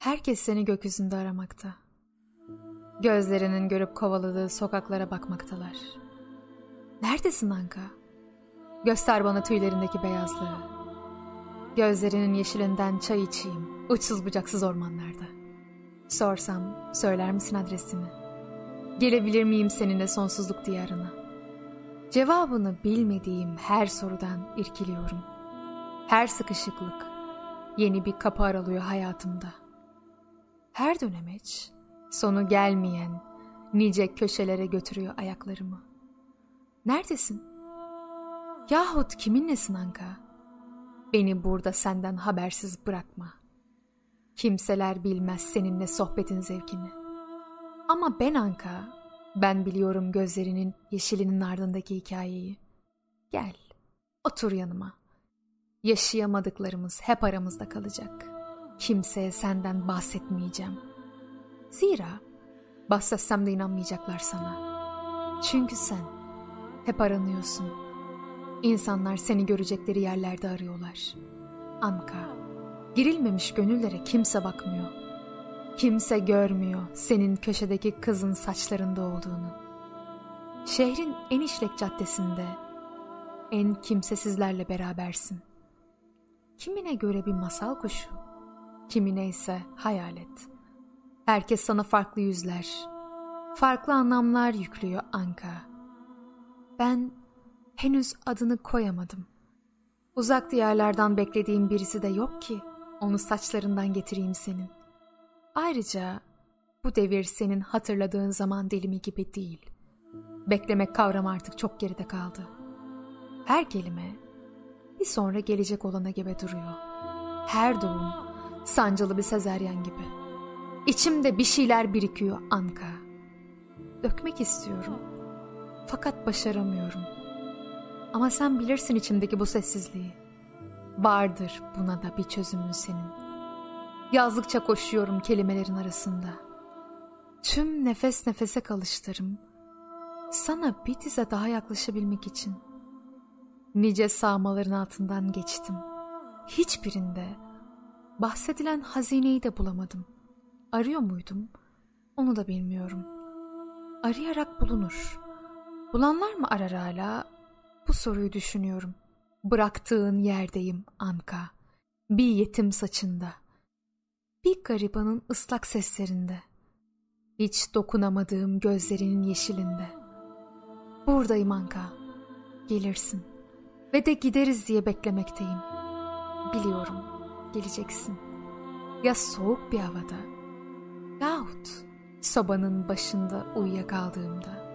Herkes seni gökyüzünde aramakta. Gözlerinin görüp kovaladığı sokaklara bakmaktalar. Neredesin Anka? Göster bana tüylerindeki beyazlığı. Gözlerinin yeşilinden çay içeyim, uçsuz bucaksız ormanlarda. Sorsam, söyler misin adresini? Gelebilir miyim seninle sonsuzluk diyarına? Cevabını bilmediğim her sorudan irkiliyorum. Her sıkışıklık yeni bir kapı aralıyor hayatımda. Her dönemeç sonu gelmeyen nice köşelere götürüyor ayaklarımı. Neredesin? Yahut kiminlesin Anka? Beni burada senden habersiz bırakma. Kimseler bilmez seninle sohbetin zevkini. Ama ben Anka, ben biliyorum gözlerinin yeşilinin ardındaki hikayeyi. Gel, otur yanıma. Yaşayamadıklarımız hep aramızda kalacak. Kimseye senden bahsetmeyeceğim. Zira bahsetsem de inanmayacaklar sana. Çünkü sen hep aranıyorsun. İnsanlar seni görecekleri yerlerde arıyorlar. Anka, girilmemiş gönüllere kimse bakmıyor. Kimse görmüyor senin köşedeki kızın saçlarında olduğunu. Şehrin en işlek caddesinde en kimsesizlerle berabersin. Kimine göre bir masal kuşu, kimine ise hayalet. Herkes sana farklı yüzler, farklı anlamlar yüklüyor Anka. Ben henüz adını koyamadım. Uzak diyarlardan beklediğim birisi de yok ki onu saçlarından getireyim senin. Ayrıca bu devir senin hatırladığın zaman dilimi gibi değil. Beklemek kavram artık çok geride kaldı. Her kelime bir sonra gelecek olana gibi duruyor. Her doğum sancılı bir sezeryan gibi. İçimde bir şeyler birikiyor Anka. Dökmek istiyorum. Fakat başaramıyorum. Ama sen bilirsin içimdeki bu sessizliği. Vardır buna da bir çözümün senin. Yazlıkça koşuyorum kelimelerin arasında. Tüm nefes nefese kalışlarım. Sana bir dize daha yaklaşabilmek için. Nice sağmaların altından geçtim. Hiçbirinde bahsedilen hazineyi de bulamadım. Arıyor muydum? Onu da bilmiyorum. Arayarak bulunur. Bulanlar mı arar hala? Bu soruyu düşünüyorum. Bıraktığın yerdeyim Anka. Bir yetim saçında. Bir garibanın ıslak seslerinde. Hiç dokunamadığım gözlerinin yeşilinde. Buradayım Anka. Gelirsin. Ve de gideriz diye beklemekteyim. Biliyorum, geleceksin. Ya soğuk bir havada, yahut sobanın başında uyuyakaldığımda.